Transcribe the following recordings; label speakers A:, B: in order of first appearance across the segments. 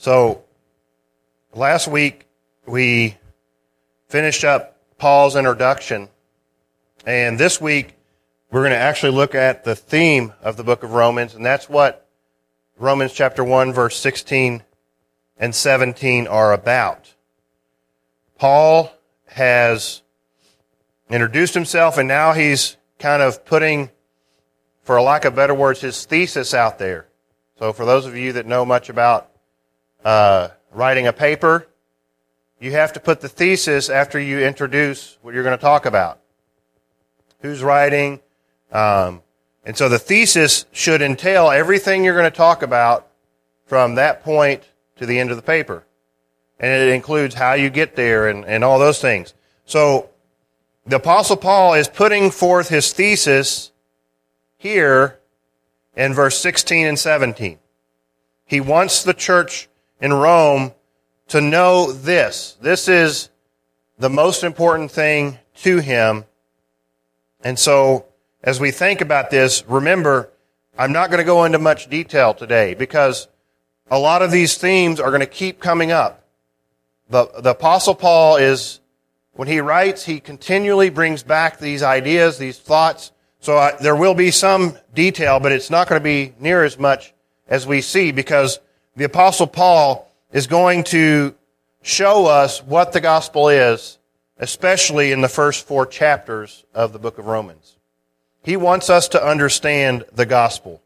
A: So, last week we finished up Paul's introduction, and this week we're going to actually look at the theme of the book of Romans, and that's what Romans chapter 1, verse 16 and 17 are about. Paul has introduced himself, and now he's kind of putting, for lack of better words, his thesis out there. So, for those of you that know much about uh, writing a paper, you have to put the thesis after you introduce what you're going to talk about. Who's writing? Um, and so the thesis should entail everything you're going to talk about from that point to the end of the paper. And it includes how you get there and, and all those things. So the apostle Paul is putting forth his thesis here in verse 16 and 17. He wants the church in Rome to know this. This is the most important thing to him. And so, as we think about this, remember, I'm not going to go into much detail today because a lot of these themes are going to keep coming up. The, the apostle Paul is, when he writes, he continually brings back these ideas, these thoughts. So I, there will be some detail, but it's not going to be near as much as we see because the apostle Paul is going to show us what the gospel is, especially in the first four chapters of the book of Romans. He wants us to understand the gospel.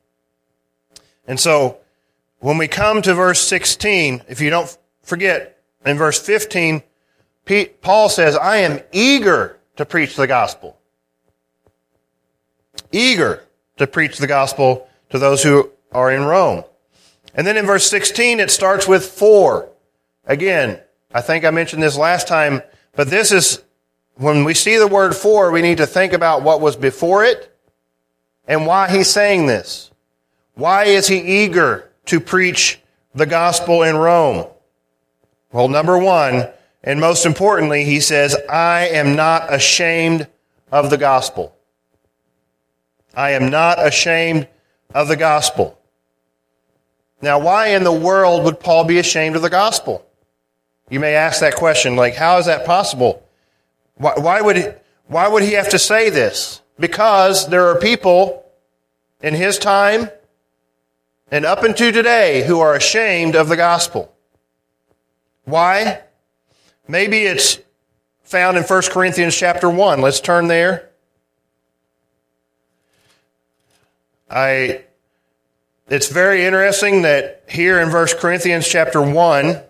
A: And so, when we come to verse 16, if you don't forget, in verse 15, Paul says, I am eager to preach the gospel. Eager to preach the gospel to those who are in Rome. And then in verse 16, it starts with for. Again, I think I mentioned this last time, but this is, when we see the word for, we need to think about what was before it and why he's saying this. Why is he eager to preach the gospel in Rome? Well, number one, and most importantly, he says, I am not ashamed of the gospel. I am not ashamed of the gospel. Now, why in the world would Paul be ashamed of the gospel? You may ask that question, like, how is that possible? Why, why would, he, why would he have to say this? Because there are people in his time and up until today who are ashamed of the gospel. Why? Maybe it's found in 1 Corinthians chapter 1. Let's turn there. I it's very interesting that here in 1 Corinthians chapter 1,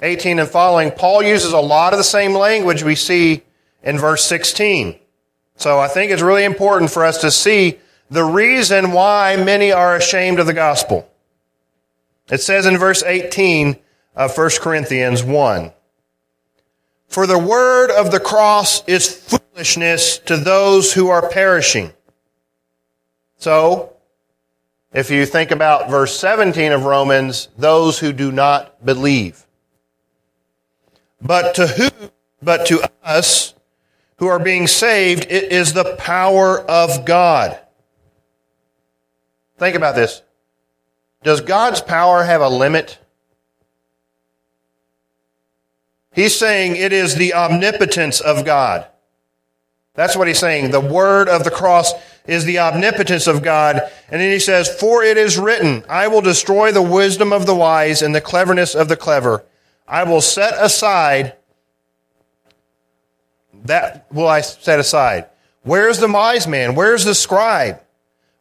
A: 18 and following, Paul uses a lot of the same language we see in verse 16. So I think it's really important for us to see the reason why many are ashamed of the gospel. It says in verse 18 of 1 Corinthians 1, For the word of the cross is foolishness to those who are perishing. So, if you think about verse 17 of Romans, those who do not believe. But to who, but to us who are being saved, it is the power of God. Think about this. Does God's power have a limit? He's saying it is the omnipotence of God. That's what he's saying. The word of the cross is the omnipotence of God. And then he says, For it is written, I will destroy the wisdom of the wise and the cleverness of the clever. I will set aside that will I set aside. Where's the wise man? Where's the scribe?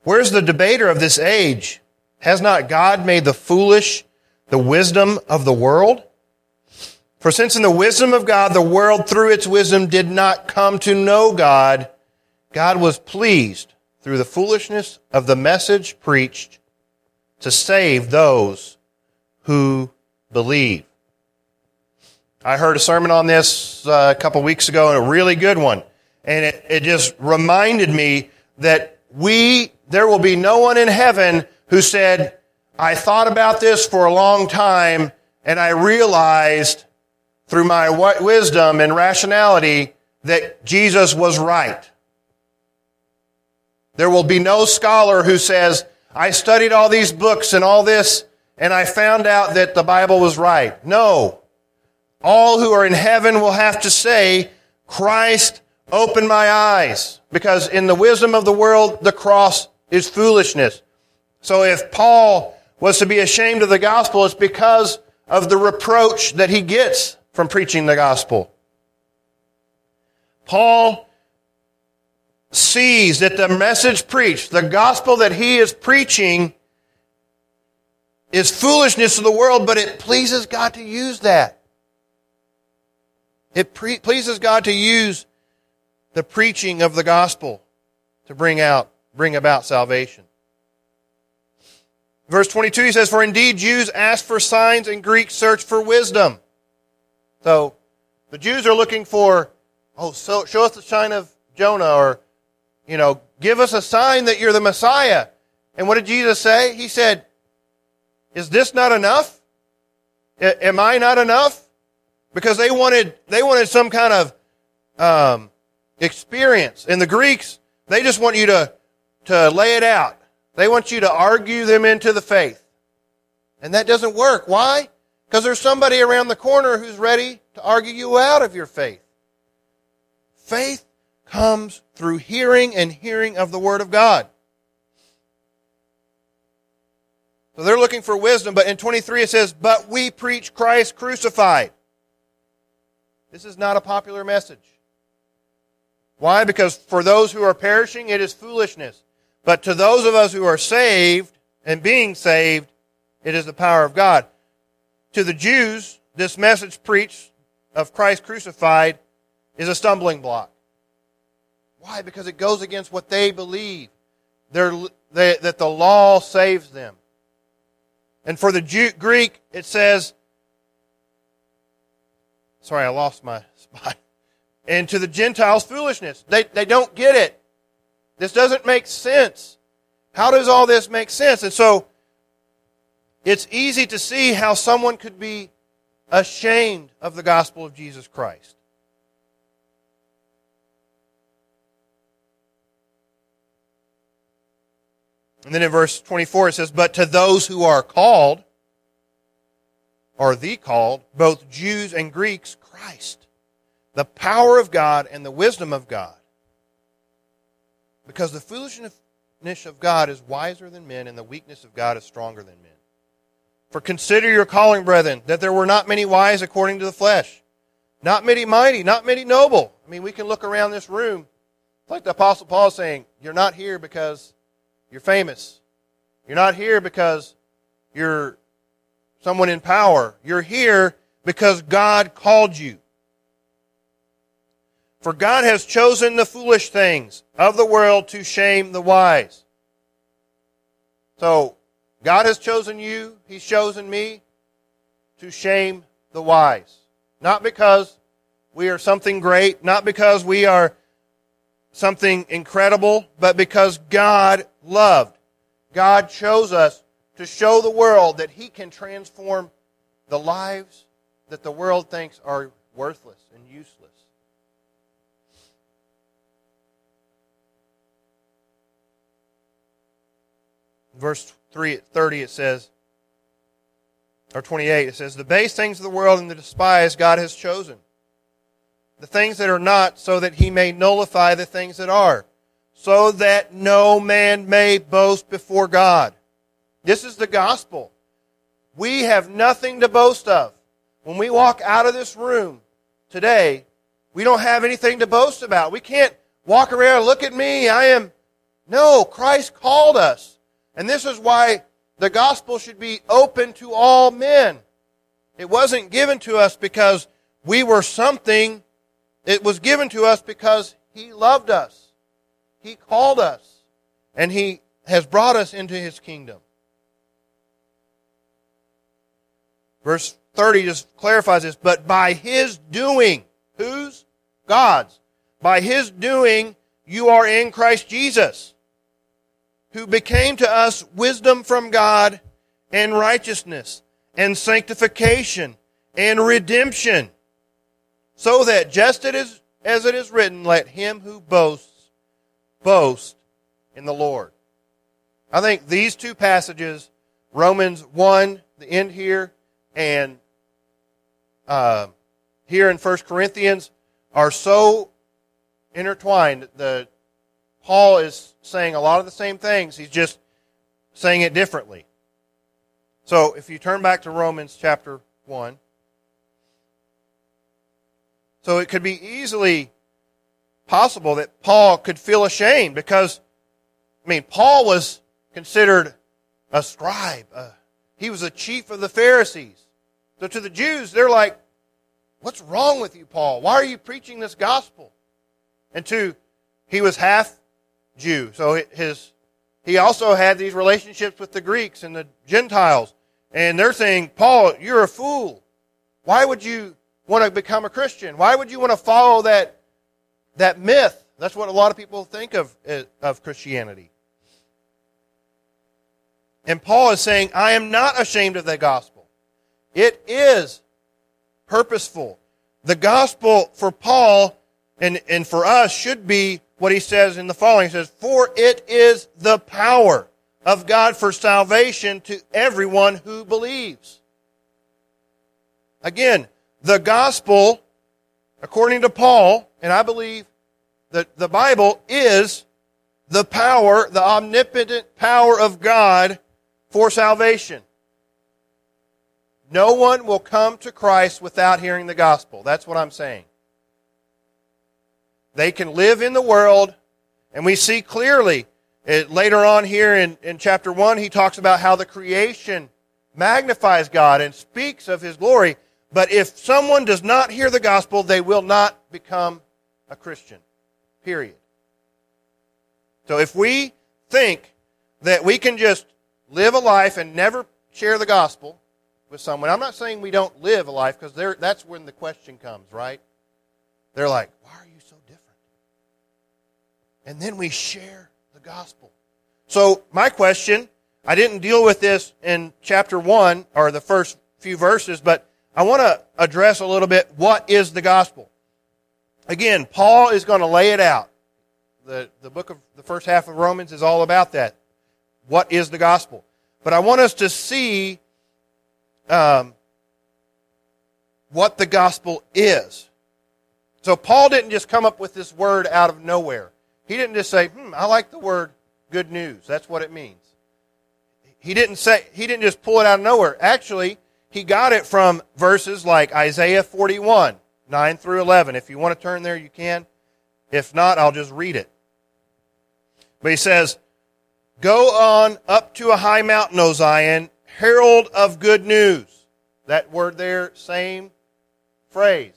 A: Where's the debater of this age? Has not God made the foolish the wisdom of the world? For since in the wisdom of God, the world through its wisdom did not come to know God, God was pleased through the foolishness of the message preached to save those who believe. I heard a sermon on this uh, a couple weeks ago, and a really good one. And it, it just reminded me that we, there will be no one in heaven who said, I thought about this for a long time, and I realized through my wisdom and rationality that Jesus was right. There will be no scholar who says, I studied all these books and all this, and I found out that the Bible was right. No. All who are in heaven will have to say, Christ opened my eyes. Because in the wisdom of the world, the cross is foolishness. So if Paul was to be ashamed of the gospel, it's because of the reproach that he gets from preaching the gospel. Paul sees that the message preached, the gospel that he is preaching, is foolishness to the world, but it pleases God to use that. It pre- pleases God to use the preaching of the gospel to bring out, bring about salvation. Verse 22, he says, For indeed Jews ask for signs and Greeks search for wisdom. So, the Jews are looking for, oh, so, show us the sign of Jonah, or, you know, give us a sign that you're the Messiah. And what did Jesus say? He said, Is this not enough? Am I not enough? Because they wanted, they wanted some kind of um, experience. And the Greeks, they just want you to, to lay it out. They want you to argue them into the faith. And that doesn't work. Why? Because there's somebody around the corner who's ready to argue you out of your faith. Faith comes through hearing and hearing of the Word of God. So they're looking for wisdom, but in 23 it says, But we preach Christ crucified. This is not a popular message. Why? Because for those who are perishing, it is foolishness. But to those of us who are saved and being saved, it is the power of God. To the Jews, this message preached of Christ crucified is a stumbling block. Why? Because it goes against what they believe. They, that the law saves them. And for the Jew, Greek, it says, sorry, I lost my spot. And to the Gentiles, foolishness. They, they don't get it. This doesn't make sense. How does all this make sense? And so, it's easy to see how someone could be ashamed of the gospel of Jesus Christ. And then in verse 24 it says, But to those who are called, or the called, both Jews and Greeks, Christ, the power of God and the wisdom of God. Because the foolishness of God is wiser than men, and the weakness of God is stronger than men. For consider your calling, brethren, that there were not many wise according to the flesh, not many mighty, not many noble. I mean, we can look around this room. It's like the Apostle Paul saying, You're not here because you're famous. You're not here because you're someone in power. You're here because God called you. For God has chosen the foolish things of the world to shame the wise. So, God has chosen you, He's chosen me to shame the wise. Not because we are something great, not because we are something incredible, but because God loved. God chose us to show the world that He can transform the lives that the world thinks are worthless and useless. verse 3 30 it says or 28 it says the base things of the world and the despised god has chosen the things that are not so that he may nullify the things that are so that no man may boast before god this is the gospel we have nothing to boast of when we walk out of this room today we don't have anything to boast about we can't walk around look at me i am no christ called us and this is why the gospel should be open to all men. It wasn't given to us because we were something. It was given to us because He loved us. He called us. And He has brought us into His kingdom. Verse 30 just clarifies this. But by His doing, whose? God's. By His doing, you are in Christ Jesus who became to us wisdom from God and righteousness and sanctification and redemption, so that just as, as it is written, let him who boasts boast in the Lord. I think these two passages Romans 1, the end here, and uh, here in 1 Corinthians are so intertwined. The Paul is saying a lot of the same things. He's just saying it differently. So if you turn back to Romans chapter 1, so it could be easily possible that Paul could feel ashamed because, I mean, Paul was considered a scribe. Uh, he was a chief of the Pharisees. So to the Jews, they're like, what's wrong with you, Paul? Why are you preaching this gospel? And to, he was half Jew. So his, he also had these relationships with the Greeks and the Gentiles. And they're saying, Paul, you're a fool. Why would you want to become a Christian? Why would you want to follow that, that myth? That's what a lot of people think of, eh, of Christianity. And Paul is saying, I am not ashamed of the gospel. It is purposeful. The gospel for Paul and, and for us should be what he says in the following. He says, For it is the power of God for salvation to everyone who believes. Again, the gospel, according to Paul, and I believe that the Bible is the power, the omnipotent power of God for salvation. No one will come to Christ without hearing the gospel. That's what I'm saying. They can live in the world, and we see clearly it, later on here in, in chapter 1, he talks about how the creation magnifies God and speaks of his glory. But if someone does not hear the gospel, they will not become a Christian. Period. So if we think that we can just live a life and never share the gospel with someone. I'm not saying we don't live a life because that's when the question comes, right? They're like, why are you so different? And then we share the gospel. So, my question, I didn't deal with this in chapter 1 or the first few verses, but I want to address a little bit what is the gospel. Again, Paul is going to lay it out. The, the book of the first half of Romans is all about that. What is the gospel? But I want us to see um, what the gospel is. So Paul didn't just come up with this word out of nowhere. He didn't just say, hmm, I like the word good news. That's what it means. He didn't say, he didn't just pull it out of nowhere. Actually, he got it from verses like Isaiah 41, 9 through 11. If you want to turn there, you can. If not, I'll just read it. But he says, Go on up to a high mountain, O Zion, herald of good news. That word there, same phrase.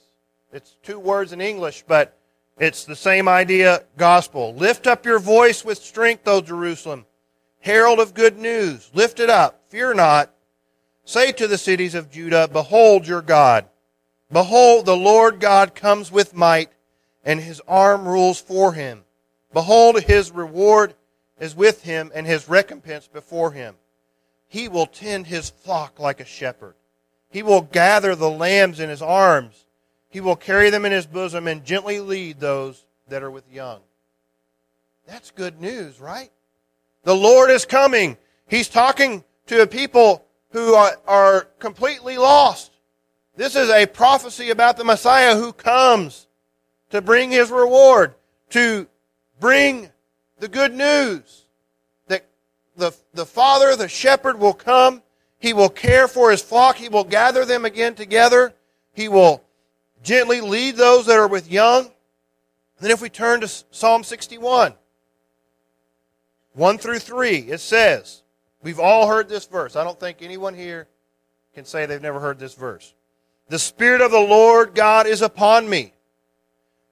A: It's two words in English, but it's the same idea, gospel. Lift up your voice with strength, O Jerusalem. Herald of good news. Lift it up. Fear not. Say to the cities of Judah, Behold your God. Behold, the Lord God comes with might, and his arm rules for him. Behold, his reward is with him and his recompense before him. He will tend his flock like a shepherd. He will gather the lambs in his arms. He will carry them in his bosom and gently lead those that are with young. That's good news, right? The Lord is coming. He's talking to a people who are, are completely lost. This is a prophecy about the Messiah who comes to bring his reward, to bring the good news that the, the Father, the shepherd, will come. He will care for his flock. He will gather them again together. He will gently lead those that are with young. And then if we turn to Psalm 61, 1 through 3, it says, we've all heard this verse. I don't think anyone here can say they've never heard this verse. The Spirit of the Lord God is upon me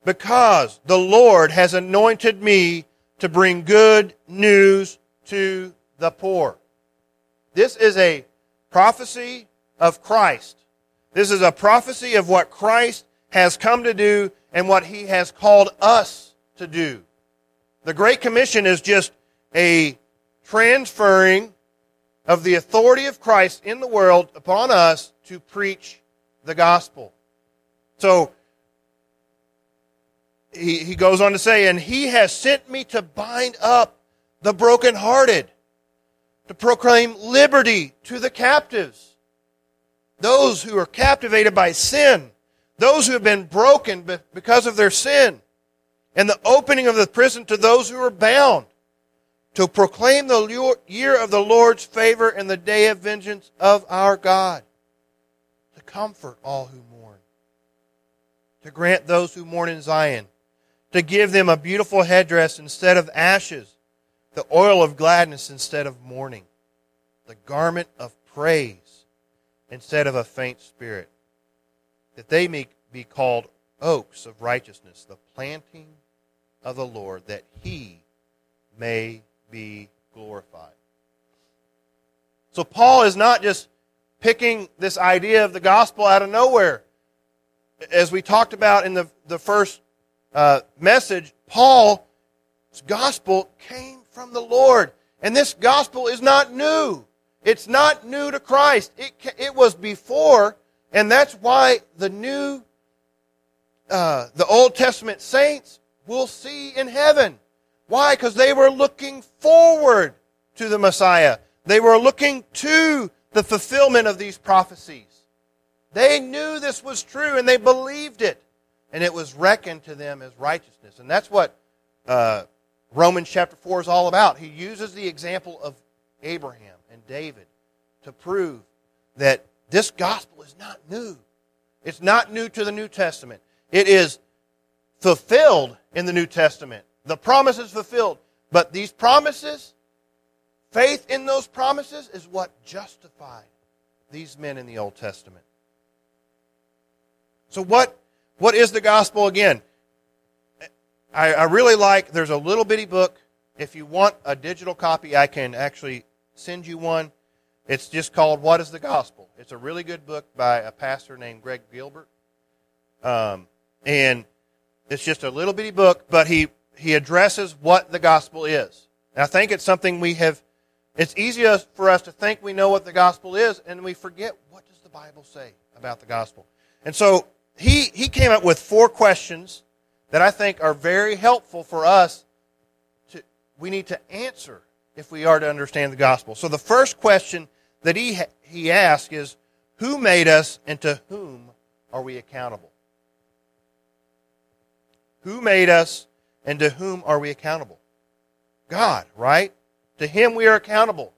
A: because the Lord has anointed me to bring good news to the poor. This is a prophecy of Christ. This is a prophecy of what Christ has come to do and what he has called us to do. The Great Commission is just a transferring of the authority of Christ in the world upon us to preach the gospel. So, he, he goes on to say, and he has sent me to bind up the brokenhearted, to proclaim liberty to the captives, those who are captivated by sin, those who have been broken because of their sin, and the opening of the prison to those who are bound, to proclaim the year of the Lord's favor and the day of vengeance of our God, comfort all who mourn, to grant those who mourn in Zion, to give them a beautiful headdress instead of ashes, the oil of gladness instead of mourning, the garment of praise instead of a faint spirit, that they may be called oaks of righteousness, the planting of the Lord, that he may be glorified. So Paul is not just picking this idea of the gospel out of nowhere. As we talked about in the, the first uh, message, Paul's gospel came from the Lord. And this gospel is not new. It's not new to Christ. It, it was before, and that's why the new, uh, the Old Testament saints will see in heaven. Why? Because they were looking forward to the Messiah. They were looking to the fulfillment of these prophecies. They knew this was true and they believed it. And it was reckoned to them as righteousness. And that's what uh, Romans chapter 4 is all about. He uses the example of Abraham and David to prove that this gospel is not new. It's not new to the New Testament. It is fulfilled in the New Testament. The promise is fulfilled. But these promises, faith in those promises, is what justified these men in the Old Testament. So, what, what is the gospel again? I, I really like, there's a little bitty book. If you want a digital copy, I can actually send you one. It's just called What is the Gospel? It's a really good book by a pastor named Greg Gilbert. Um, and it's just a little bitty book, but he he addresses what the gospel is. And I think it's something we have, it's easy for us to think we know what the gospel is, and we forget what does the Bible say about the gospel. And so he, he came up with four questions that I think are very helpful for us to, we need to answer if we are to understand the gospel. So the first question that he, he asked is, who made us and to whom are we accountable? Who made us and to whom are we accountable? God, right? To Him we are accountable.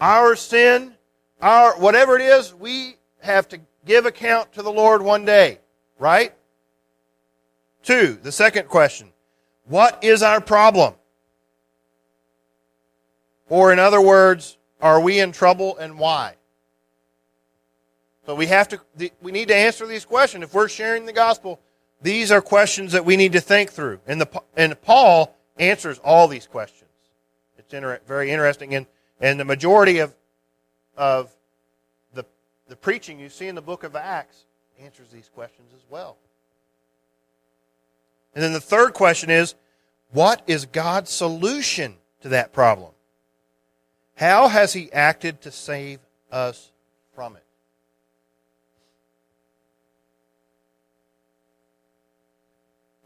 A: Our sin, our whatever it is, we have to give account to the Lord one day, right? Two, the second question. What is our problem? Or in other words, are we in trouble and why? So we have to, we need to answer these questions. If we're sharing the gospel, these are questions that we need to think through. And, the, and Paul answers all these questions. It's inter- very interesting. And, and the majority of, of the, the preaching you see in the book of Acts answers these questions as well. And then the third question is what is God's solution to that problem? How has He acted to save us from it?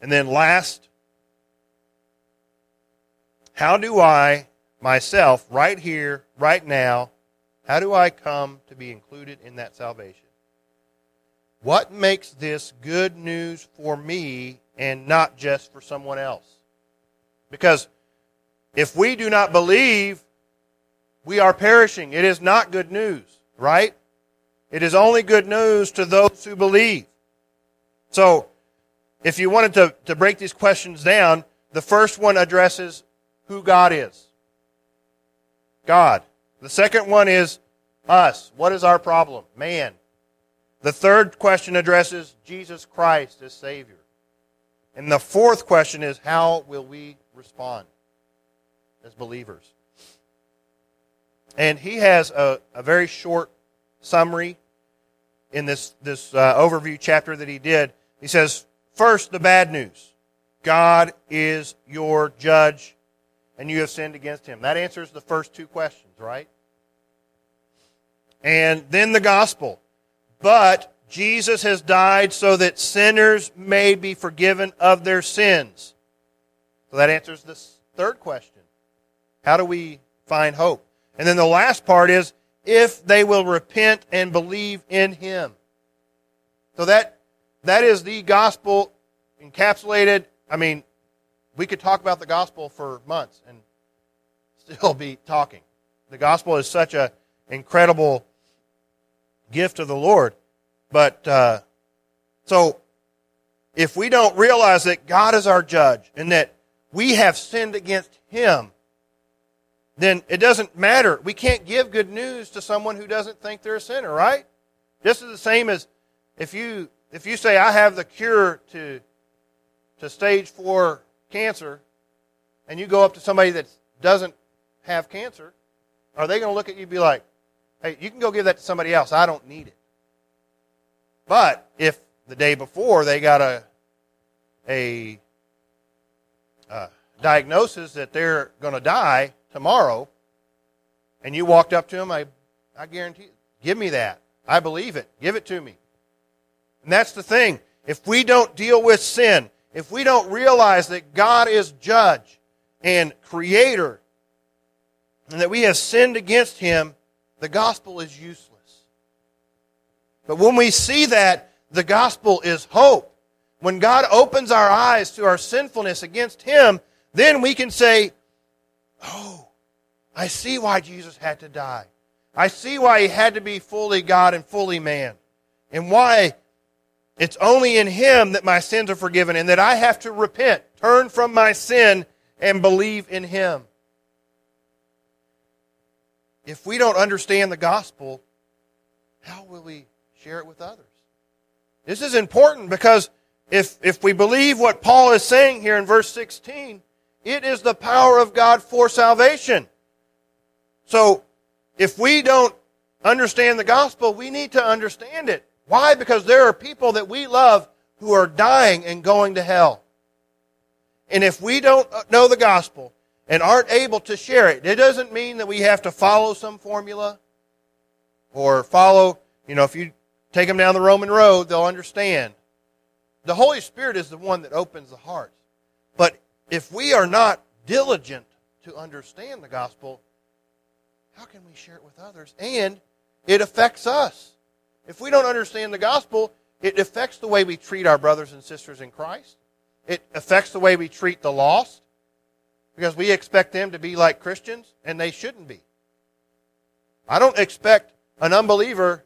A: And then last, how do I myself, right here, right now, how do I come to be included in that salvation? What makes this good news for me and not just for someone else? Because if we do not believe, we are perishing. It is not good news, right? It is only good news to those who believe. So, if you wanted to, to break these questions down, the first one addresses who God is. God. The second one is us. What is our problem? Man. The third question addresses Jesus Christ as Savior. And the fourth question is how will we respond as believers? And he has a, a very short summary in this, this uh, overview chapter that he did. He says, First, the bad news God is your judge, and you have sinned against him. That answers the first two questions, right? And then the gospel. But Jesus has died so that sinners may be forgiven of their sins. So that answers the third question. How do we find hope? And then the last part is if they will repent and believe in him. So that that is the gospel encapsulated. I mean, we could talk about the gospel for months and still be talking. The gospel is such a incredible gift of the Lord. But uh, so if we don't realize that God is our judge and that we have sinned against Him, then it doesn't matter. We can't give good news to someone who doesn't think they're a sinner, right? This is the same as if you if you say I have the cure to to stage four cancer, and you go up to somebody that doesn't have cancer, are they going to look at you and be like, "Hey, you can go give that to somebody else. I don't need it." But if the day before they got a a uh, diagnosis that they're going to die tomorrow, and you walked up to them, I, I guarantee, give me that. I believe it. Give it to me. And that's the thing. If we don't deal with sin, if we don't realize that God is judge and creator, and that we have sinned against him, the gospel is useless. But when we see that, the gospel is hope. When God opens our eyes to our sinfulness against him, then we can say, Oh, I see why Jesus had to die. I see why he had to be fully God and fully man. And why it's only in him that my sins are forgiven and that I have to repent, turn from my sin, and believe in him. If we don't understand the gospel, how will we share it with others? This is important because if, if we believe what Paul is saying here in verse 16, it is the power of God for salvation. So, if we don't understand the gospel, we need to understand it. Why? Because there are people that we love who are dying and going to hell. And if we don't know the gospel and aren't able to share it, it doesn't mean that we have to follow some formula or follow, you know, if you take them down the Roman road, they'll understand. The Holy Spirit is the one that opens the hearts. But if we are not diligent to understand the gospel, how can we share it with others? And it affects us. If we don't understand the gospel, it affects the way we treat our brothers and sisters in Christ. It affects the way we treat the lost because we expect them to be like Christians and they shouldn't be. I don't expect an unbeliever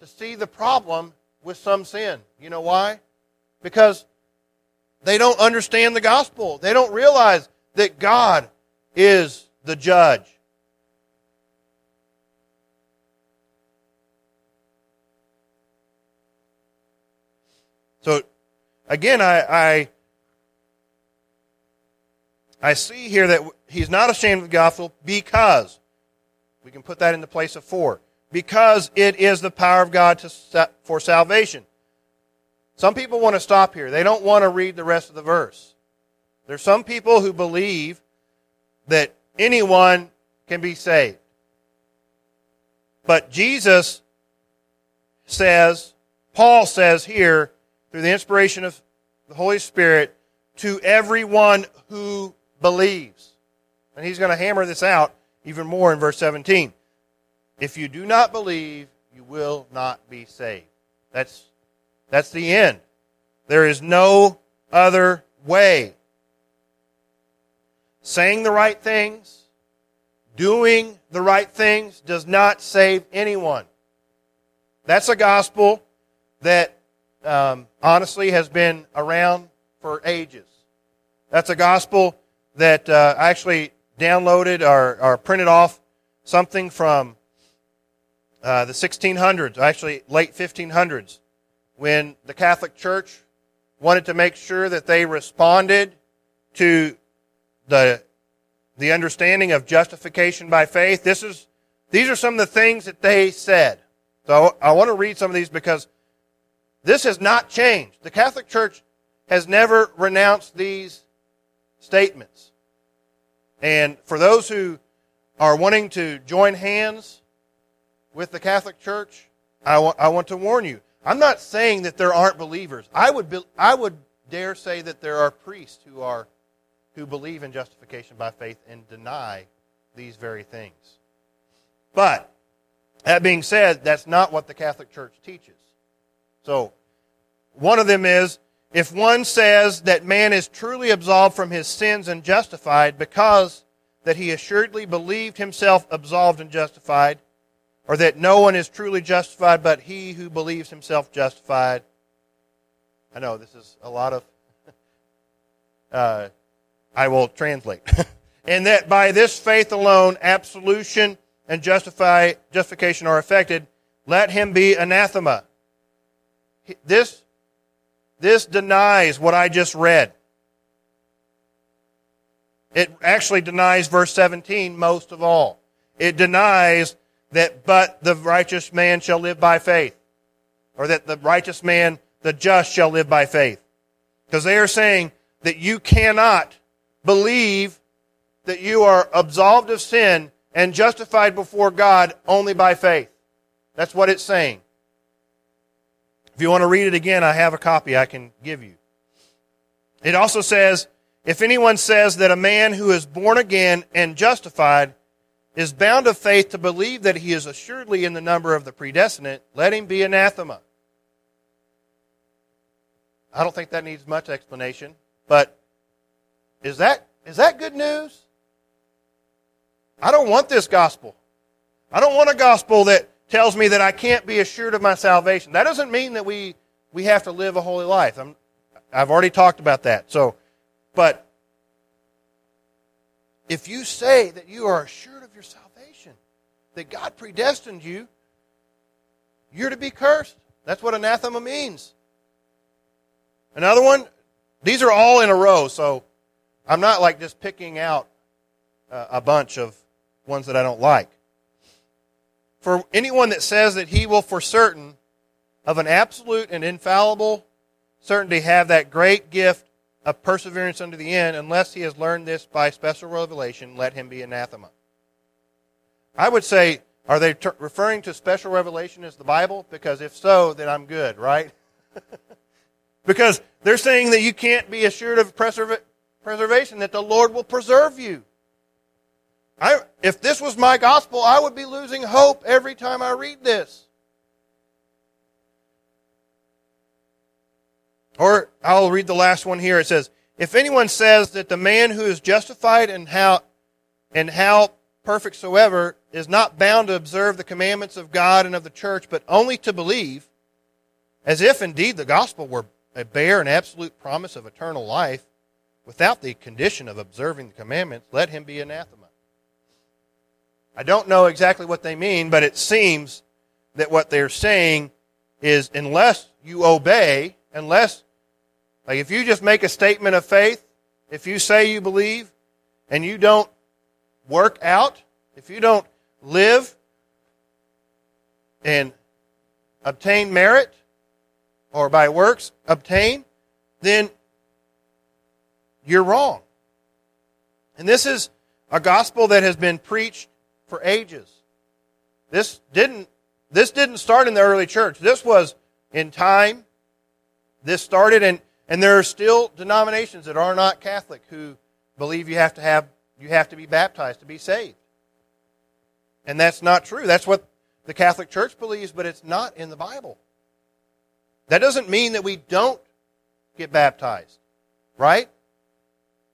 A: to see the problem with some sin. You know why? Because they don't understand the gospel. They don't realize that God is the judge. So, again, I, I, I see here that he's not ashamed of the gospel because, we can put that in the place of for, because it is the power of God to, for salvation. Some people want to stop here. They don't want to read the rest of the verse. There's some people who believe that anyone can be saved. But Jesus says, Paul says here, through the inspiration of the Holy Spirit, to everyone who believes. And he's going to hammer this out even more in verse 17. If you do not believe, you will not be saved. That's that's the end. There is no other way. Saying the right things, doing the right things does not save anyone. That's a gospel that um, honestly has been around for ages. That's a gospel that uh, I actually downloaded or, or, printed off something from uh, the 1600s, actually late 1500s when the Catholic Church wanted to make sure that they responded to the, the understanding of justification by faith. This is, these are some of the things that they said. So I want to read some of these because this has not changed. The Catholic Church has never renounced these statements. And for those who are wanting to join hands with the Catholic Church, I want, I want to warn you. I'm not saying that there aren't believers. I would, be, I would dare say that there are priests who, are, who believe in justification by faith and deny these very things. But, that being said, that's not what the Catholic Church teaches. So, one of them is if one says that man is truly absolved from his sins and justified because that he assuredly believed himself absolved and justified, or that no one is truly justified but he who believes himself justified. I know this is a lot of. Uh, I will translate. and that by this faith alone, absolution and justify, justification are effected, let him be anathema. This, this denies what I just read. It actually denies verse 17 most of all. It denies that but the righteous man shall live by faith. Or that the righteous man, the just, shall live by faith. Because they are saying that you cannot believe that you are absolved of sin and justified before God only by faith. That's what it's saying. If you want to read it again, I have a copy I can give you. It also says, if anyone says that a man who is born again and justified is bound of faith to believe that he is assuredly in the number of the predestinate, let him be anathema. I don't think that needs much explanation, but is that, is that good news? I don't want this gospel. I don't want a gospel that tells me that I can't be assured of my salvation. That doesn't mean that we, we have to live a holy life. i have already talked about that. So, but if you say that you are assured of your salvation, that God predestined you, you're to be cursed. That's what anathema means. Another one, these are all in a row, so I'm not like just picking out uh, a bunch of ones that I don't like. For anyone that says that he will for certain of an absolute and infallible certainty have that great gift of perseverance unto the end, unless he has learned this by special revelation, let him be anathema. I would say, are they ter- referring to special revelation as the Bible? Because if so, then I'm good, right? because they're saying that you can't be assured of preserva- preservation, that the Lord will preserve you. I, if this was my gospel, I would be losing hope every time I read this. Or I'll read the last one here. It says, If anyone says that the man who is justified and how, and how perfect soever is not bound to observe the commandments of God and of the church, but only to believe, as if indeed the gospel were a bare and absolute promise of eternal life, without the condition of observing the commandments, let him be anathema. I don't know exactly what they mean, but it seems that what they're saying is unless you obey, unless, like if you just make a statement of faith, if you say you believe and you don't work out, if you don't live and obtain merit, or by works obtain, then you're wrong. And this is a gospel that has been preached for ages. This didn't, this didn't start in the early church. This was in time. This started, and, and there are still denominations that are not Catholic who believe you have to have, you have to be baptized to be saved. And that's not true. That's what the Catholic Church believes, but it's not in the Bible. That doesn't mean that we don't get baptized, right?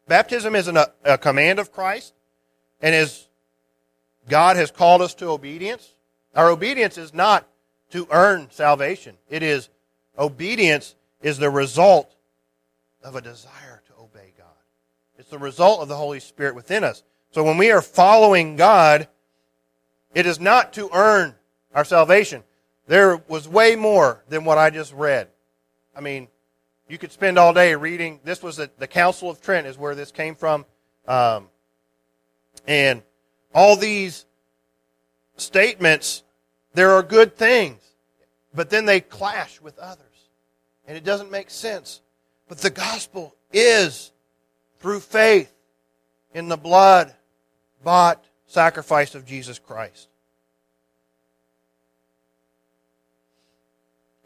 A: Baptism is an, a command of Christ and is God has called us to obedience. Our obedience is not to earn salvation. It is obedience is the result of a desire to obey God. It's the result of the Holy Spirit within us. So when we are following God, it is not to earn our salvation. There was way more than what I just read. I mean, you could spend all day reading. This was the, the Council of Trent, is where this came from. Um, and all these statements, there are good things, but then they clash with others. And it doesn't make sense. But the gospel is through faith in the blood bought sacrifice of Jesus Christ.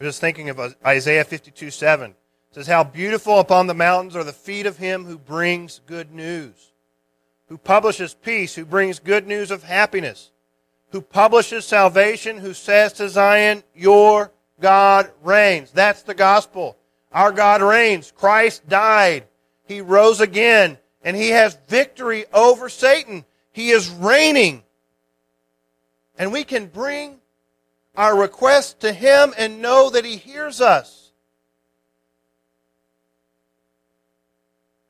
A: I'm just thinking of Isaiah 52 7. It says, How beautiful upon the mountains are the feet of him who brings good news who publishes peace, who brings good news of happiness, who publishes salvation, who says to Zion, Your God reigns. That's the gospel. Our God reigns. Christ died. He rose again, and he has victory over Satan. He is reigning. And we can bring our requests to him and know that he hears us.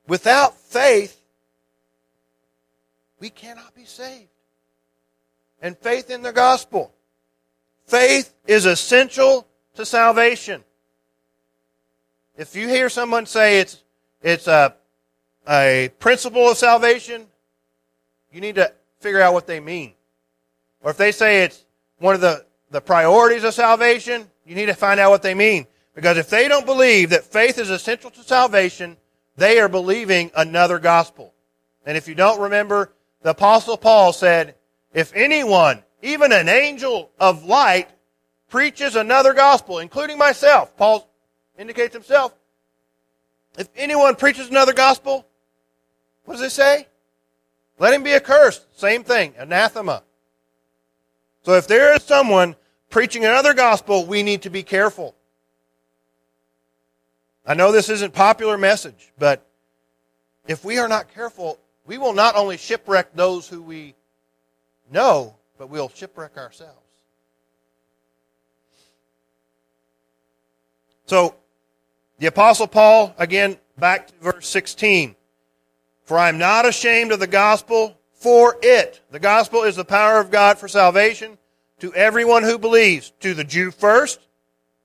A: Without faith, we cannot be saved. And faith in the gospel. Faith is essential to salvation. If you hear someone say it's, it's a, a principle of salvation, you need to figure out what they mean. Or if they say it's one of the, the priorities of salvation, you need to find out what they mean. Because if they don't believe that faith is essential to salvation, they are believing another gospel. And if you don't remember, the apostle Paul said, if anyone, even an angel of light, preaches another gospel, including myself, Paul indicates himself, if anyone preaches another gospel, what does it say? Let him be accursed. Same thing, anathema. So if there is someone preaching another gospel, we need to be careful. I know this isn't popular message, but if we are not careful, we will not only shipwreck those who we know, but we'll shipwreck ourselves. So, the Apostle Paul, again, back to verse 16. For I am not ashamed of the gospel, for it. The gospel is the power of God for salvation to everyone who believes, to the Jew first,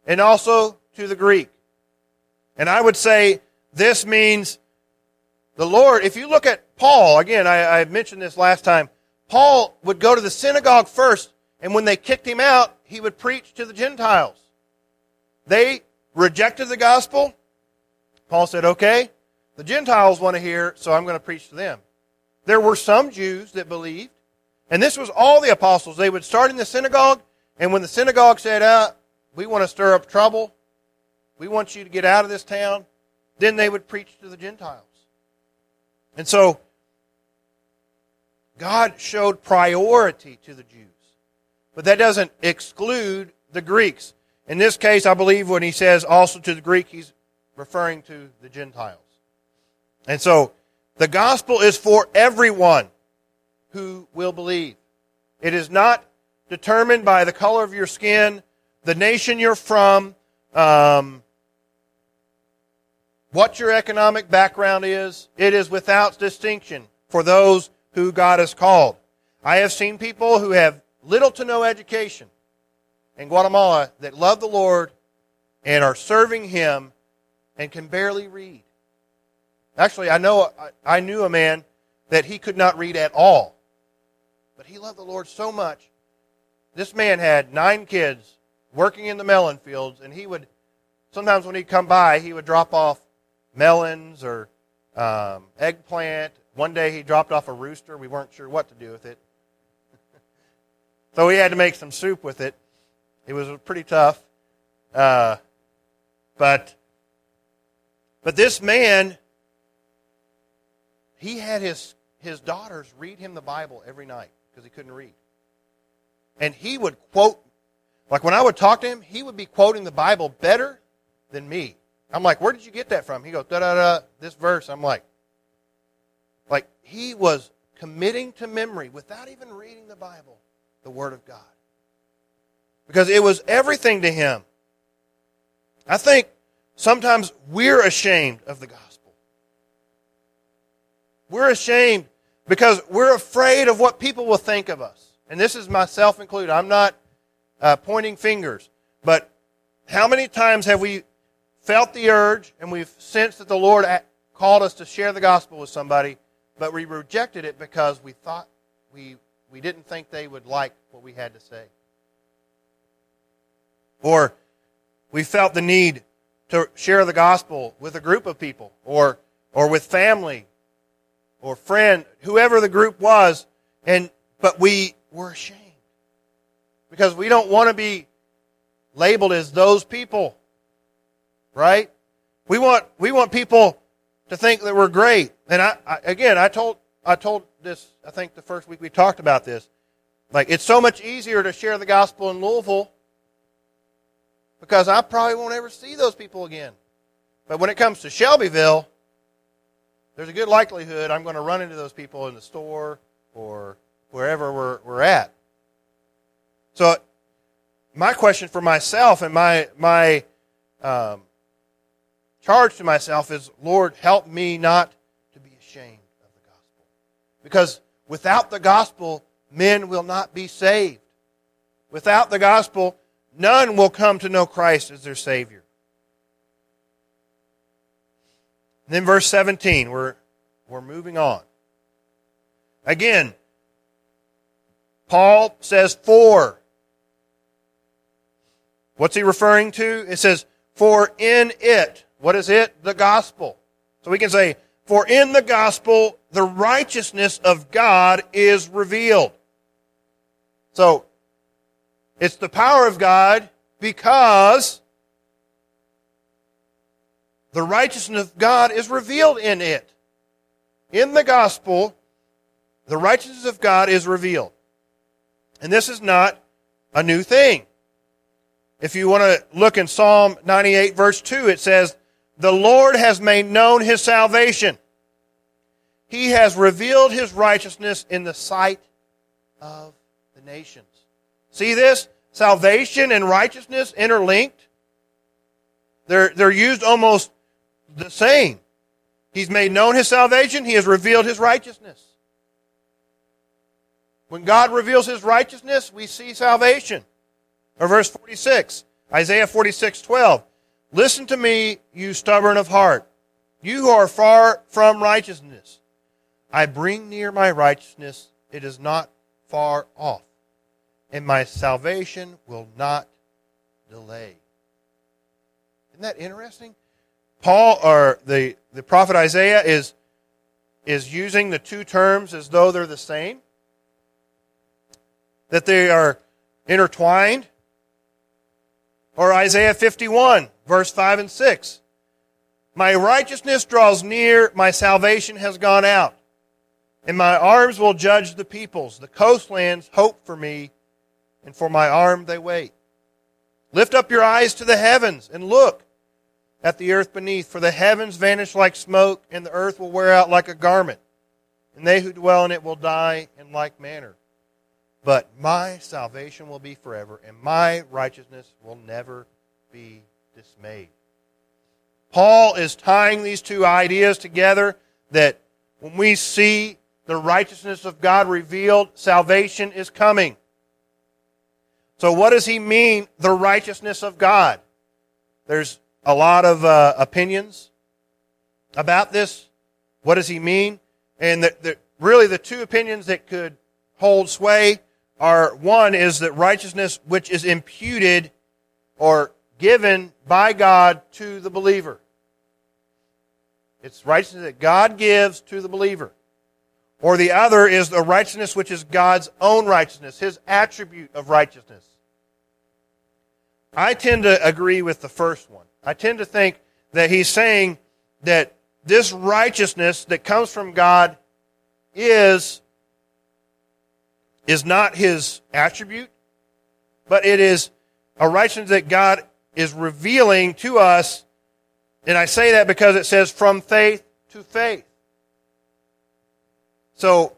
A: and also to the Greek. And I would say this means the Lord, if you look at Paul, again, I, I mentioned this last time, Paul would go to the synagogue first, and when they kicked him out, he would preach to the Gentiles. They rejected the gospel. Paul said, okay, the Gentiles want to hear, so I'm going to preach to them. There were some Jews that believed, and this was all the apostles. They would start in the synagogue, and when the synagogue said, uh, we want to stir up trouble, we want you to get out of this town, then they would preach to the Gentiles. And so, God showed priority to the Jews. But that doesn't exclude the Greeks. In this case, I believe when he says also to the Greek, he's referring to the Gentiles. And so, the gospel is for everyone who will believe. It is not determined by the color of your skin, the nation you're from, um, what your economic background is. It is without distinction for those who God has called. I have seen people who have little to no education in Guatemala that love the Lord and are serving Him and can barely read. Actually, I know I knew a man that he could not read at all, but he loved the Lord so much. This man had nine kids working in the melon fields, and he would sometimes when he'd come by, he would drop off melons or um, eggplant. One day he dropped off a rooster. We weren't sure what to do with it. so we had to make some soup with it. It was pretty tough. Uh, but, but this man, he had his, his daughters read him the Bible every night because he couldn't read. And he would quote, like when I would talk to him, he would be quoting the Bible better than me. I'm like, where did you get that from? He goes, da da da, this verse. I'm like, like he was committing to memory without even reading the Bible, the Word of God because it was everything to him. I think sometimes we're ashamed of the gospel. We're ashamed because we're afraid of what people will think of us. And this is myself included. I'm not uh, pointing fingers, but how many times have we felt the urge and we've sensed that the Lord called us to share the gospel with somebody, but we rejected it because we thought we, we didn't think they would like what we had to say? Or we felt the need to share the gospel with a group of people or, or with family or friend, whoever the group was, and, but we were ashamed because we don't want to be labeled as those people. Right? We want, we want people to think that we're great. And I, I, again, I told, I told this, I think the first week we talked about this. Like, it's so much easier to share the gospel in Louisville because I probably won't ever see those people again. But when it comes to Shelbyville, there's a good likelihood I'm going to run into those people in the store or wherever we're, we're at. So, my question for myself and my, my um, charge to myself is Lord, help me not to be ashamed of the gospel. Because without the gospel, men will not be saved. Without the gospel, none will come to know Christ as their Savior. And then verse 17, we're, we're moving on. Again, Paul says for. What's he referring to? It says, for in it. What is it? The gospel. So we can say, for in the gospel, the righteousness of God is revealed. So, it's the power of God because the righteousness of God is revealed in it. In the gospel, the righteousness of God is revealed. And this is not a new thing. If you want to look in Psalm 98 verse 2, it says, The Lord has made known his salvation. He has revealed his righteousness in the sight of the nations. See this? Salvation and righteousness interlinked. They're, they're used almost the same. He's made known his salvation. He has revealed his righteousness. When God reveals his righteousness, we see salvation. Or verse 46, Isaiah 46, 12. Listen to me, you stubborn of heart, you who are far from righteousness. I bring near my righteousness, it is not far off, and my salvation will not delay. Isn't that interesting? Paul or the, the prophet Isaiah is, is using the two terms as though they're the same, that they are intertwined. Or Isaiah 51, verse 5 and 6. My righteousness draws near, my salvation has gone out, and my arms will judge the peoples. The coastlands hope for me, and for my arm they wait. Lift up your eyes to the heavens and look at the earth beneath, for the heavens vanish like smoke, and the earth will wear out like a garment, and they who dwell in it will die in like manner. But my salvation will be forever, and my righteousness will never be dismayed. Paul is tying these two ideas together that when we see the righteousness of God revealed, salvation is coming. So, what does he mean, the righteousness of God? There's a lot of uh, opinions about this. What does he mean? And the, the, really, the two opinions that could hold sway are one is that righteousness which is imputed or given by God to the believer. It's righteousness that God gives to the believer. Or the other is the righteousness which is God's own righteousness, his attribute of righteousness. I tend to agree with the first one. I tend to think that he's saying that this righteousness that comes from God is, is not his attribute, but it is a righteousness that God is revealing to us. And I say that because it says from faith to faith. So,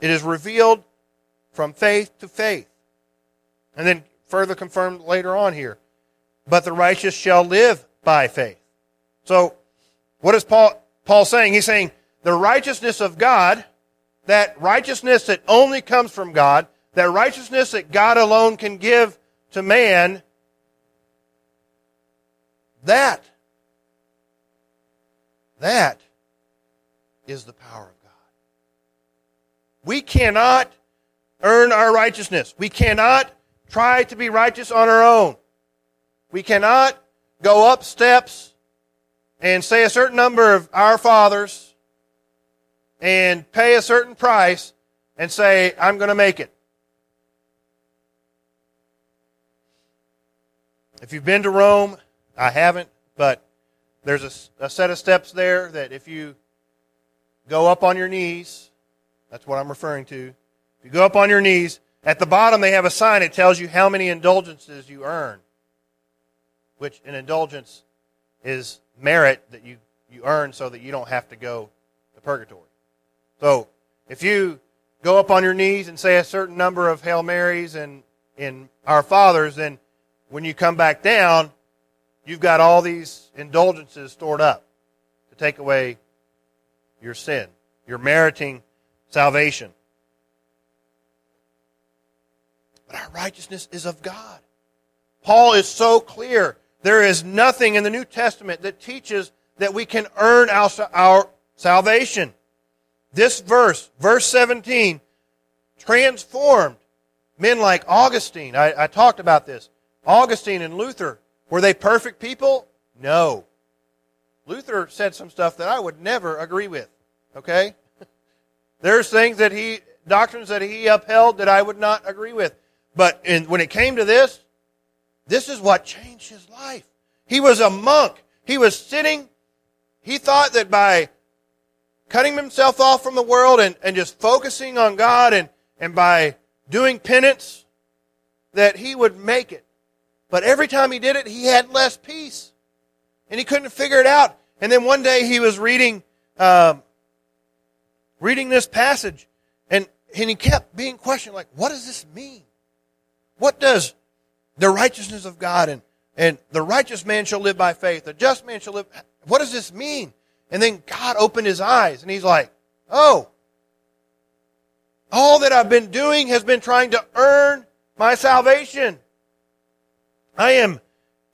A: it is revealed from faith to faith. And then further confirmed later on here but the righteous shall live by faith. So, what is Paul, Paul saying? He's saying the righteousness of God, that righteousness that only comes from God, that righteousness that God alone can give to man, that, that is the power of God. We cannot earn our righteousness. We cannot try to be righteous on our own. We cannot go up steps and say a certain number of our fathers and pay a certain price and say, I'm going to make it. If you've been to Rome, I haven't, but there's a, a, set of steps there that if you go up on your knees, that's what I'm referring to, If you go up on your knees, at the bottom they have a sign. that tells you how many indulgences you earn, which an indulgence is merit that you, you earn so that you don't have to go to purgatory. So if you go up on your knees and say a certain number of Hail Marys and in Our Fathers, then when you come back down, you've got all these indulgences stored up to take away your sin. You're meriting salvation. But our righteousness is of God. Paul is so clear. There is nothing in the New Testament that teaches that we can earn our, our salvation. This verse, verse 17, transformed men like Augustine. I, I talked about this. Augustine and Luther, were they perfect people? No. Luther said some stuff that I would never agree with. Okay? There's things that he, doctrines that he upheld that I would not agree with. But in, when it came to this, this is what changed his life. He was a monk. He was sitting, he thought that by cutting himself off from the world and, and just focusing on God and, and by doing penance, that he would make it. But every time he did it, he had less peace. And he couldn't figure it out. And then one day he was reading, um, reading this passage, and, and he kept being questioned, like, what does this mean? What does the righteousness of God and, and the righteous man shall live by faith, the just man shall live, what does this mean? And then God opened his eyes and he's like, oh, all that I've been doing has been trying to earn my salvation. I am,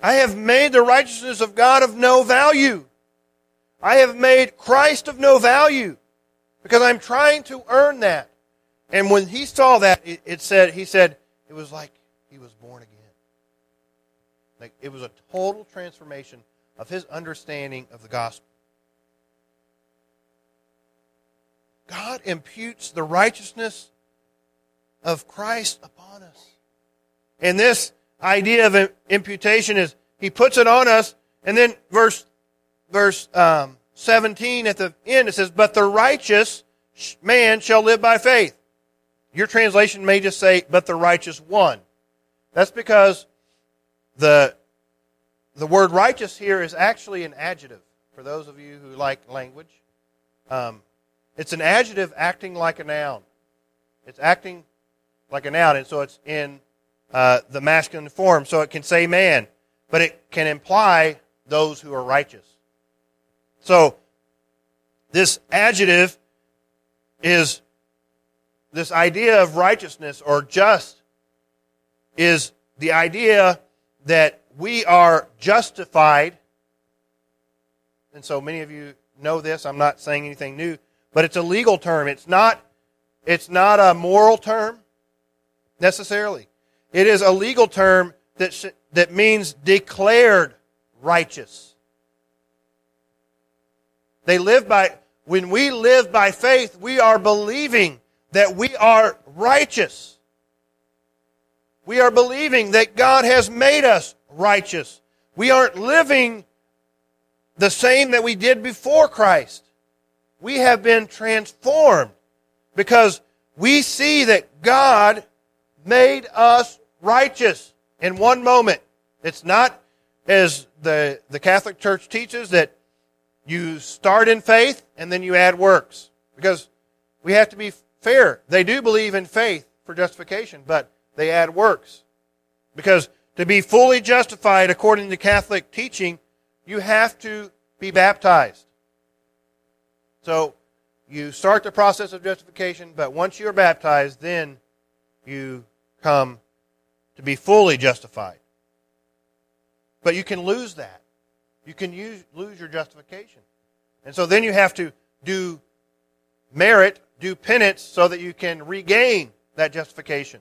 A: I have made the righteousness of God of no value. I have made Christ of no value because I'm trying to earn that. And when he saw that, it, it said, he said, it was like he was born again. Like it was a total transformation of his understanding of the gospel. God imputes the righteousness of Christ upon us. And this idea of imputation is he puts it on us, and then verse verse um, 17 at the end it says, "But the righteous man shall live by faith." Your translation may just say, "But the righteous one." That's because the the word righteous here is actually an adjective. For those of you who like language, um, it's an adjective acting like a noun. It's acting like a noun, and so it's in uh, the masculine form. So it can say man, but it can imply those who are righteous. So this adjective is this idea of righteousness or just is the idea that we are justified. And so many of you know this. I'm not saying anything new but it's a legal term. It's not, it's not a moral term necessarily. It is a legal term that, sh- that means declared righteous. They live by, when we live by faith, we are believing that we are righteous. We are believing that God has made us righteous. We aren't living the same that we did before Christ we have been transformed because we see that God made us righteous in one moment. It's not as the, the Catholic Church teaches that you start in faith and then you add works. Because we have to be fair. They do believe in faith for justification, but they add works. Because to be fully justified according to Catholic teaching, you have to be baptized. So you start the process of justification, but once you are baptized, then you come to be fully justified. But you can lose that. You can use, lose your justification. And so then you have to do merit, do penance, so that you can regain that justification,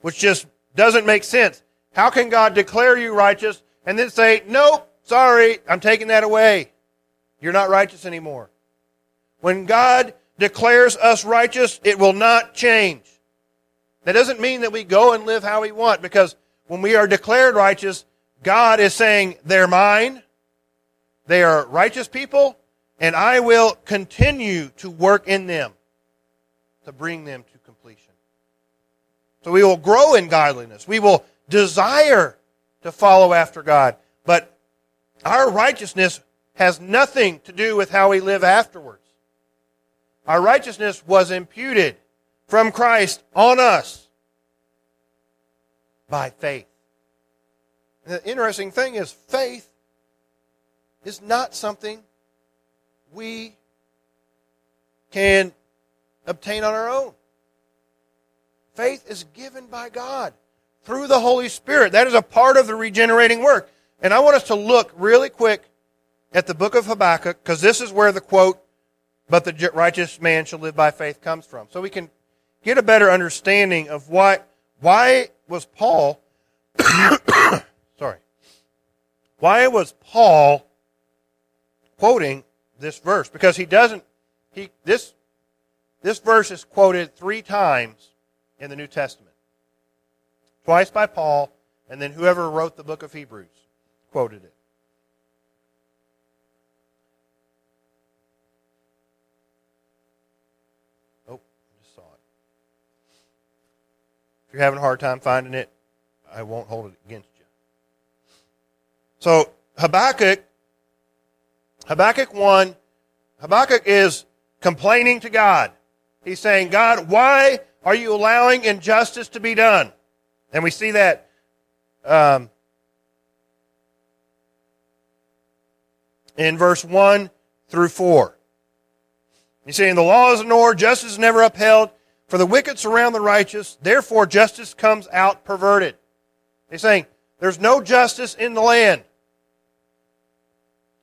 A: which just doesn't make sense. How can God declare you righteous and then say, nope, sorry, I'm taking that away. You're not righteous anymore. When God declares us righteous, it will not change. That doesn't mean that we go and live how we want because when we are declared righteous, God is saying, they're mine. They are righteous people and I will continue to work in them to bring them to completion. So we will grow in godliness. We will desire to follow after God. But our righteousness has nothing to do with how we live afterwards. Our righteousness was imputed from Christ on us by faith. And the interesting thing is, faith is not something we can obtain on our own. Faith is given by God through the Holy Spirit. That is a part of the regenerating work. And I want us to look really quick at the book of Habakkuk because this is where the quote, but the righteous man shall live by faith comes from. So we can get a better understanding of why, why was Paul, sorry, why was Paul quoting this verse? Because he doesn't, he, this, this verse is quoted three times in the New Testament. Twice by Paul, and then whoever wrote the book of Hebrews quoted it. Oh, I just saw it. You're having a hard time finding it, I won't hold it against you. So Habakkuk, Habakkuk 1, Habakkuk is complaining to God. He's saying, God, why are you allowing injustice to be done? And we see that um, in verse 1 through 4. He's saying, The law is ignored, justice is never upheld, for the wicked surround the righteous, therefore justice comes out perverted. He's saying, There's no justice in the land.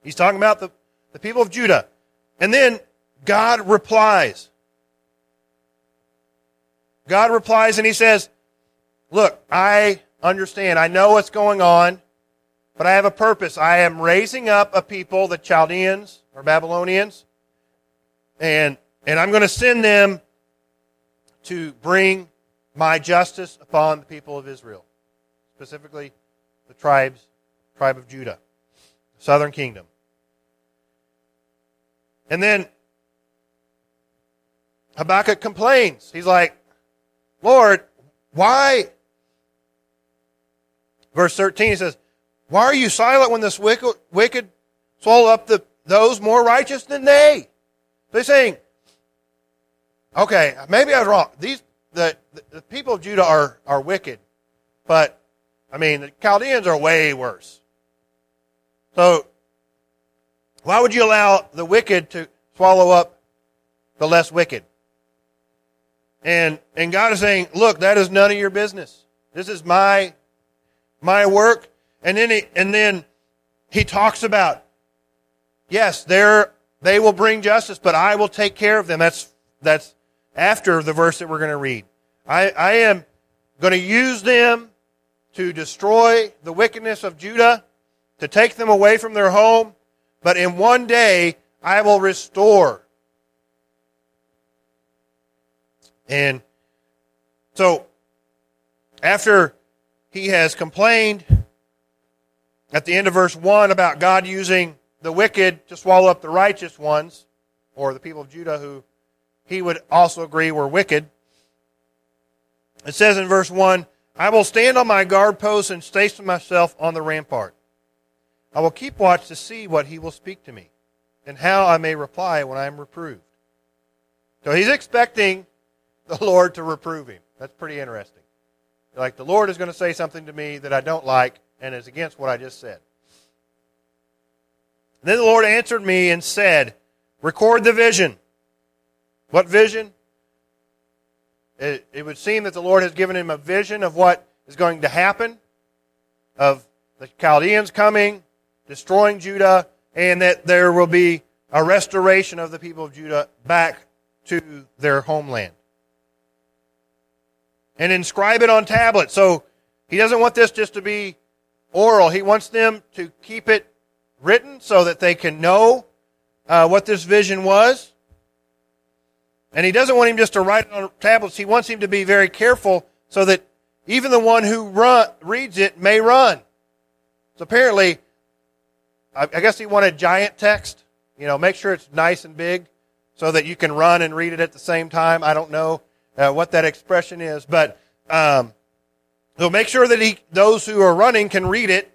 A: He's talking about the, the people of Judah. And then God replies. God replies and he says, Look, I understand. I know what's going on, but I have a purpose. I am raising up a people, the Chaldeans or Babylonians, and, and I'm going to send them to bring my justice upon the people of Israel, specifically the tribes, tribe of Judah, southern kingdom. And then Habakkuk complains. He's like, Lord, why? Verse 13 he says, Why are you silent when this wicked, wicked swallow up the, those more righteous than they? They're saying, okay, maybe I was wrong. These, the, the people of Judah are, are wicked, but, I mean, the Chaldeans are way worse. So, why would you allow the wicked to swallow up the less wicked? And, and God is saying, look, that is none of your business. This is my, my work. And then he, and then he talks about, yes, they're, they will bring justice, but I will take care of them. That's, that's after the verse that we're going to read. I, I am going to use them to destroy the wickedness of Judah, to take them away from their home, but in one day I will restore And so, after he has complained at the end of verse 1 about God using the wicked to swallow up the righteous ones, or the people of Judah who he would also agree were wicked, it says in verse 1 I will stand on my guard post and station myself on the rampart. I will keep watch to see what he will speak to me and how I may reply when I am reproved. So he's expecting the Lord to reprove him. That's pretty interesting. Like the Lord is going to say something to me that I don't like and is against what I just said. then the Lord answered me and said, Record the vision. What vision? It, it would seem that the Lord has given him a vision of what is going to happen, of the Chaldeans coming, destroying Judah, and that there will be a restoration of the people of Judah back to their homeland and inscribe it on tablets. So he doesn't want this just to be oral. He wants them to keep it written so that they can know uh, what this vision was. And he doesn't want him just to write it on tablets. He wants him to be very careful so that even the one who run, reads it may run. So apparently, I, I guess he wanted giant text. You know, make sure it's nice and big so that you can run and read it at the same time. I don't know uh, what that expression is, but um, he'll make sure that he, those who are running can read it.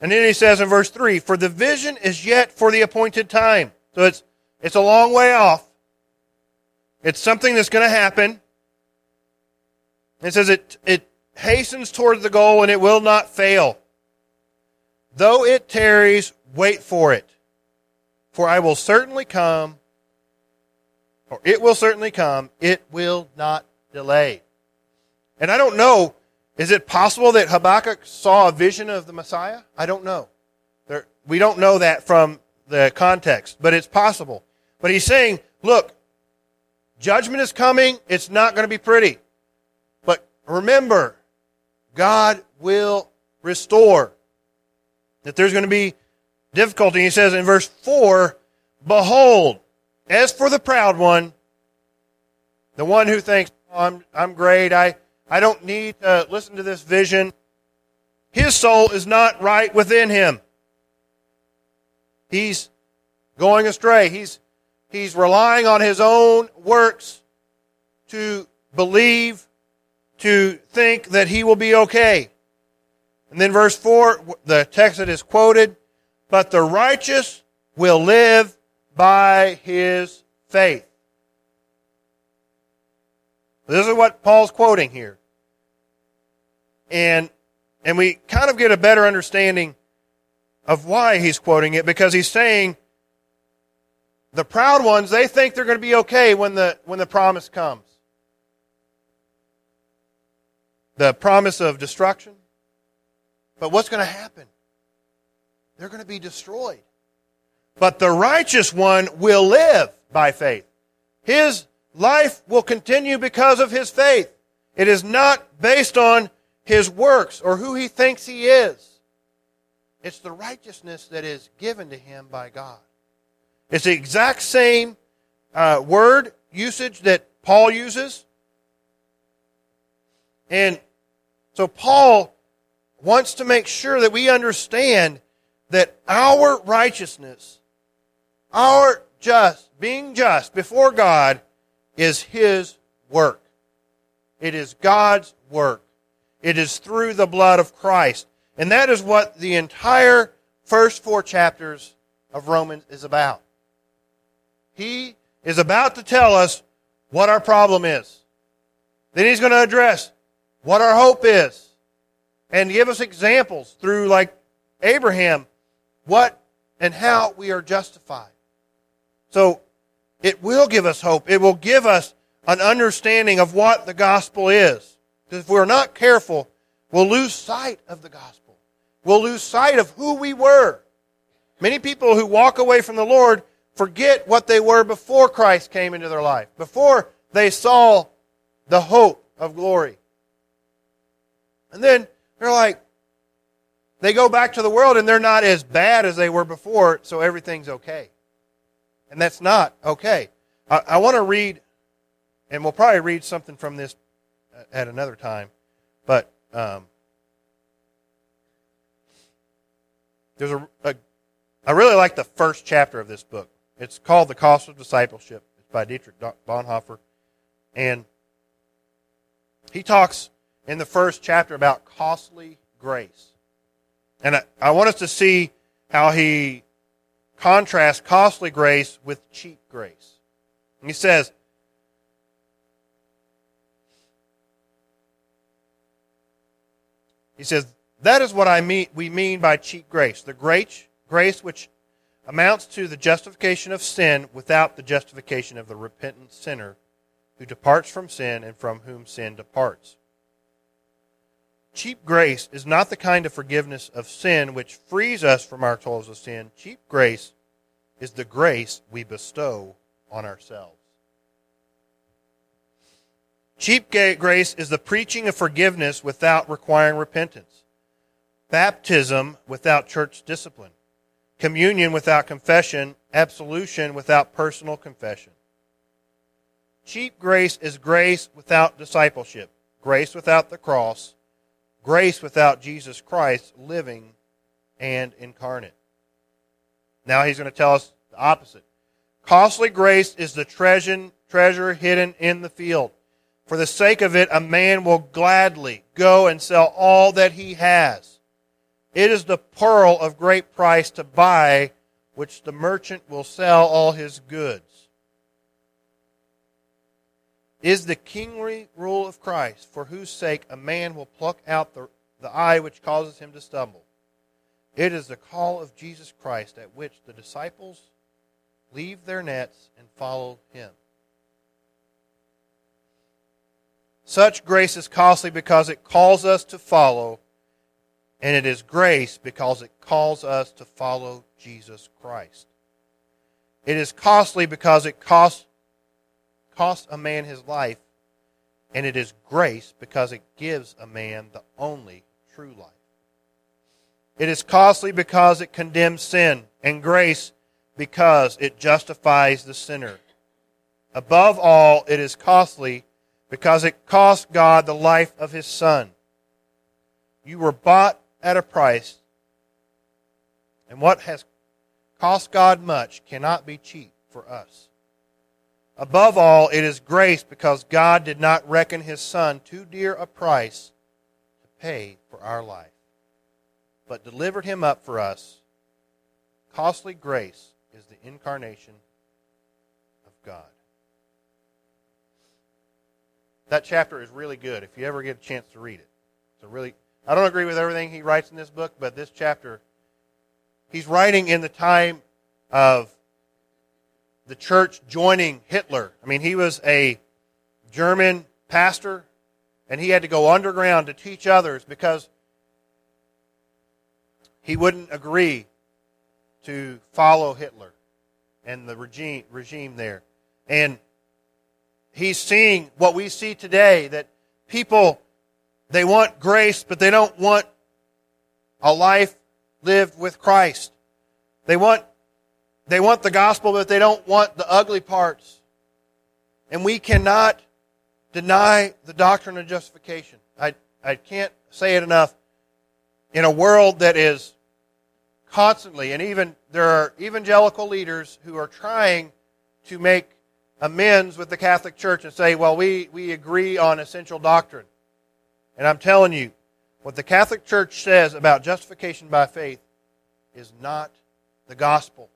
A: And then he says in verse 3 For the vision is yet for the appointed time. So it's, it's a long way off. It's something that's going to happen. It says it, it hastens toward the goal and it will not fail. Though it tarries, wait for it. For I will certainly come, or it will certainly come, it will not delay. And I don't know, is it possible that Habakkuk saw a vision of the Messiah? I don't know. There, we don't know that from the context, but it's possible. But he's saying, look, judgment is coming, it's not going to be pretty. But remember, God will restore. That there's going to be difficulty. He says in verse 4, Behold, as for the proud one, the one who thinks, oh, I'm, I'm great, I, I don't need to listen to this vision, his soul is not right within him. He's going astray. He's, he's relying on his own works to believe, to think that he will be okay. And then verse 4, the text that is quoted, but the righteous will live by his faith. This is what Paul's quoting here. And, and we kind of get a better understanding of why he's quoting it because he's saying the proud ones, they think they're going to be okay when the, when the promise comes. The promise of destruction. But what's going to happen? They're going to be destroyed. But the righteous one will live by faith. His life will continue because of his faith. It is not based on his works or who he thinks he is. It's the righteousness that is given to him by God. It's the exact same uh, word usage that Paul uses. And so Paul wants to make sure that we understand that our righteousness, our just, being just before God, is His work. It is God's work. It is through the blood of Christ. And that is what the entire first four chapters of Romans is about. He is about to tell us what our problem is. Then he's going to address what our hope is and give us examples through, like Abraham, what and how we are justified. So it will give us hope. It will give us an understanding of what the gospel is. Because if we're not careful, we'll lose sight of the gospel. We'll lose sight of who we were. Many people who walk away from the Lord forget what they were before Christ came into their life, before they saw the hope of glory. And then they're like, they go back to the world and they're not as bad as they were before, so everything's okay. And that's not okay. I, I want to read, and we'll probably read something from this at another time, but um, there's a, a. I really like the first chapter of this book. It's called The Cost of Discipleship. It's by Dietrich Bonhoeffer. And he talks in the first chapter about costly grace. And I, I want us to see how he contrasts costly grace with cheap grace. And he says, he says, that is what I mean, we mean by cheap grace. The grace, grace which amounts to the justification of sin without the justification of the repentant sinner who departs from sin and from whom sin departs. Cheap grace is not the kind of forgiveness of sin which frees us from our toils of sin. Cheap grace is the grace we bestow on ourselves. Cheap grace is the preaching of forgiveness without requiring repentance, baptism without church discipline, communion without confession, absolution without personal confession. Cheap grace is grace without discipleship, grace without the cross, grace without Jesus Christ living and incarnate. Now he's going to tell us the opposite. Costly grace is the treasure, treasure hidden in the field. For the sake of it, a man will gladly go and sell all that he has. It is the pearl of great price to buy, which the merchant will sell all his goods. Is the kingly rule of Christ, for whose sake a man will pluck out the, the eye which causes him to stumble. It is the call of Jesus Christ at which the disciples leave their nets and follow him. Such grace is costly because it calls us to follow, and it is grace because it calls us to follow Jesus Christ. It is costly because it costs, costs a man his life, and it is grace because it gives a man the only true life. It is costly because it condemns sin, and grace because it justifies the sinner. Above all, it is costly because it cost God the life of his Son. You were bought at a price, and what has cost God much cannot be cheap for us. Above all, it is grace because God did not reckon his Son too dear a price to pay for our life, but delivered him up for us. Costly grace is the incarnation of God. That chapter is really good if you ever get a chance to read it. It's a really I don't agree with everything he writes in this book, but this chapter he's writing in the time of the church joining Hitler. I mean, he was a German pastor and he had to go underground to teach others because he wouldn't agree to follow Hitler and the regime, regime there. And he's seeing what we see today that people, they want grace, but they don't want a life lived with Christ. They want, they want the gospel, but they don't want the ugly parts. And we cannot deny the doctrine of justification. I, I can't say it enough. In a world that is constantly, and even there are evangelical leaders who are trying to make amends with the Catholic Church and say, well, we, we agree on essential doctrine. And I'm telling you, what the Catholic Church says about justification by faith is not the gospel.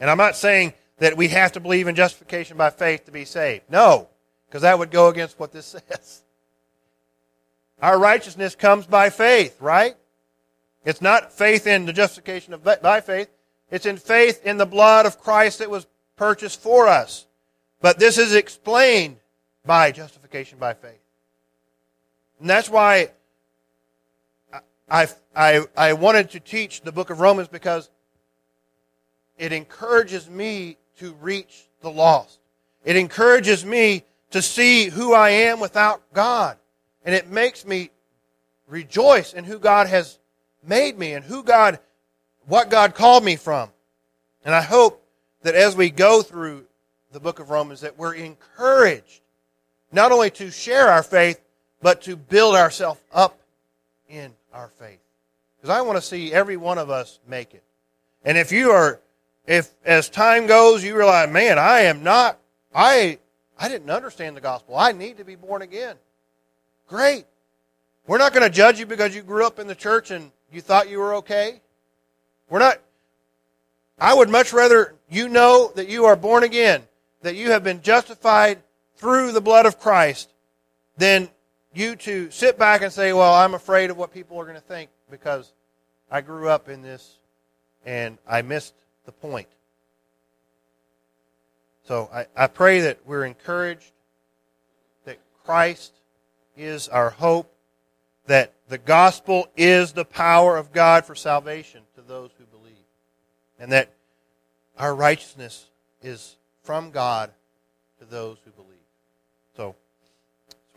A: And I'm not saying that we have to believe in justification by faith to be saved. No, because that would go against what this says. Our righteousness comes by faith, right? It's not faith in the justification of by faith. It's in faith in the blood of Christ that was purchased for us. But this is explained by justification by faith. And that's why I, I, I wanted to teach the book of Romans because it encourages me to reach the lost. It encourages me to see who I am without God. And it makes me rejoice in who God has made me and who God, what God called me from. And I hope that as we go through the book of Romans that we're encouraged not only to share our faith, but to build ourselves up in our faith. Because I want to see every one of us make it. And if you are, if as time goes, you realize, man, I am not, I, I didn't understand the gospel. I need to be born again. Great. We're not going to judge you because you grew up in the church and you thought you were okay. We're not, I would much rather you know that you are born again that you have been justified through the blood of Christ than you to sit back and say, well, I'm afraid of what people are going to think because I grew up in this and I missed the point. So I, I pray that we're encouraged that Christ is our hope, that the gospel is the power of God for salvation to those who believe, and that our righteousness is from God to those who believe.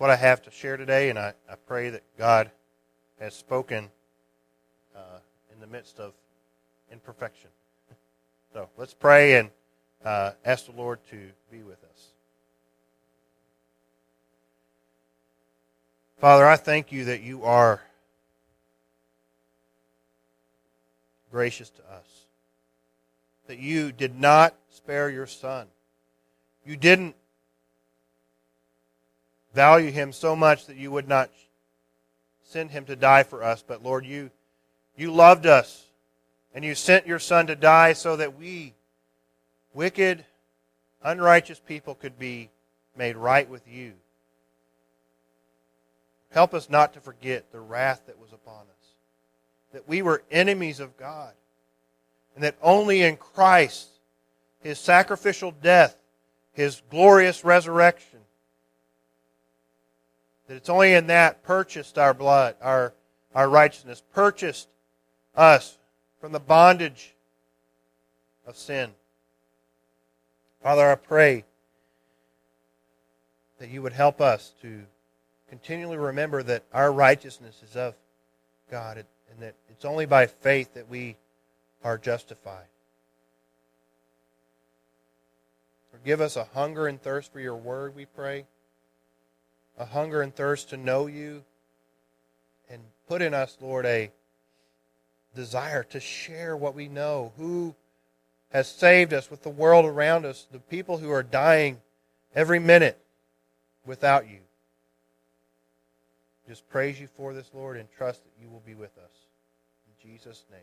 A: What I have to share today, and I, I pray that God has spoken uh, in the midst of imperfection. So, let's pray and uh, ask the Lord to be with us. Father, I thank you that you are gracious to us, that you did not spare your son you didn't value him so much that you would not send him to die for us. But Lord, you, you loved us and you sent your son to die so that we, wicked, unrighteous people, could be made right with you. Help us not to forget the wrath that was upon us, that we were enemies of God, and that only in Christ, his sacrificial death, his glorious resurrection, that it's only in that purchased our blood, our, our righteousness, purchased us from the bondage of sin. Father, I pray that you would help us to continually remember that our righteousness is of God and that it's only by faith that we are justified. Forgive us a hunger and thirst for your word, we pray. A hunger and thirst to know you. And put in us, Lord, a desire to share what we know. Who has saved us with the world around us, the people who are dying every minute without you just praise you for this, Lord, and trust that you will be with us. In Jesus' name.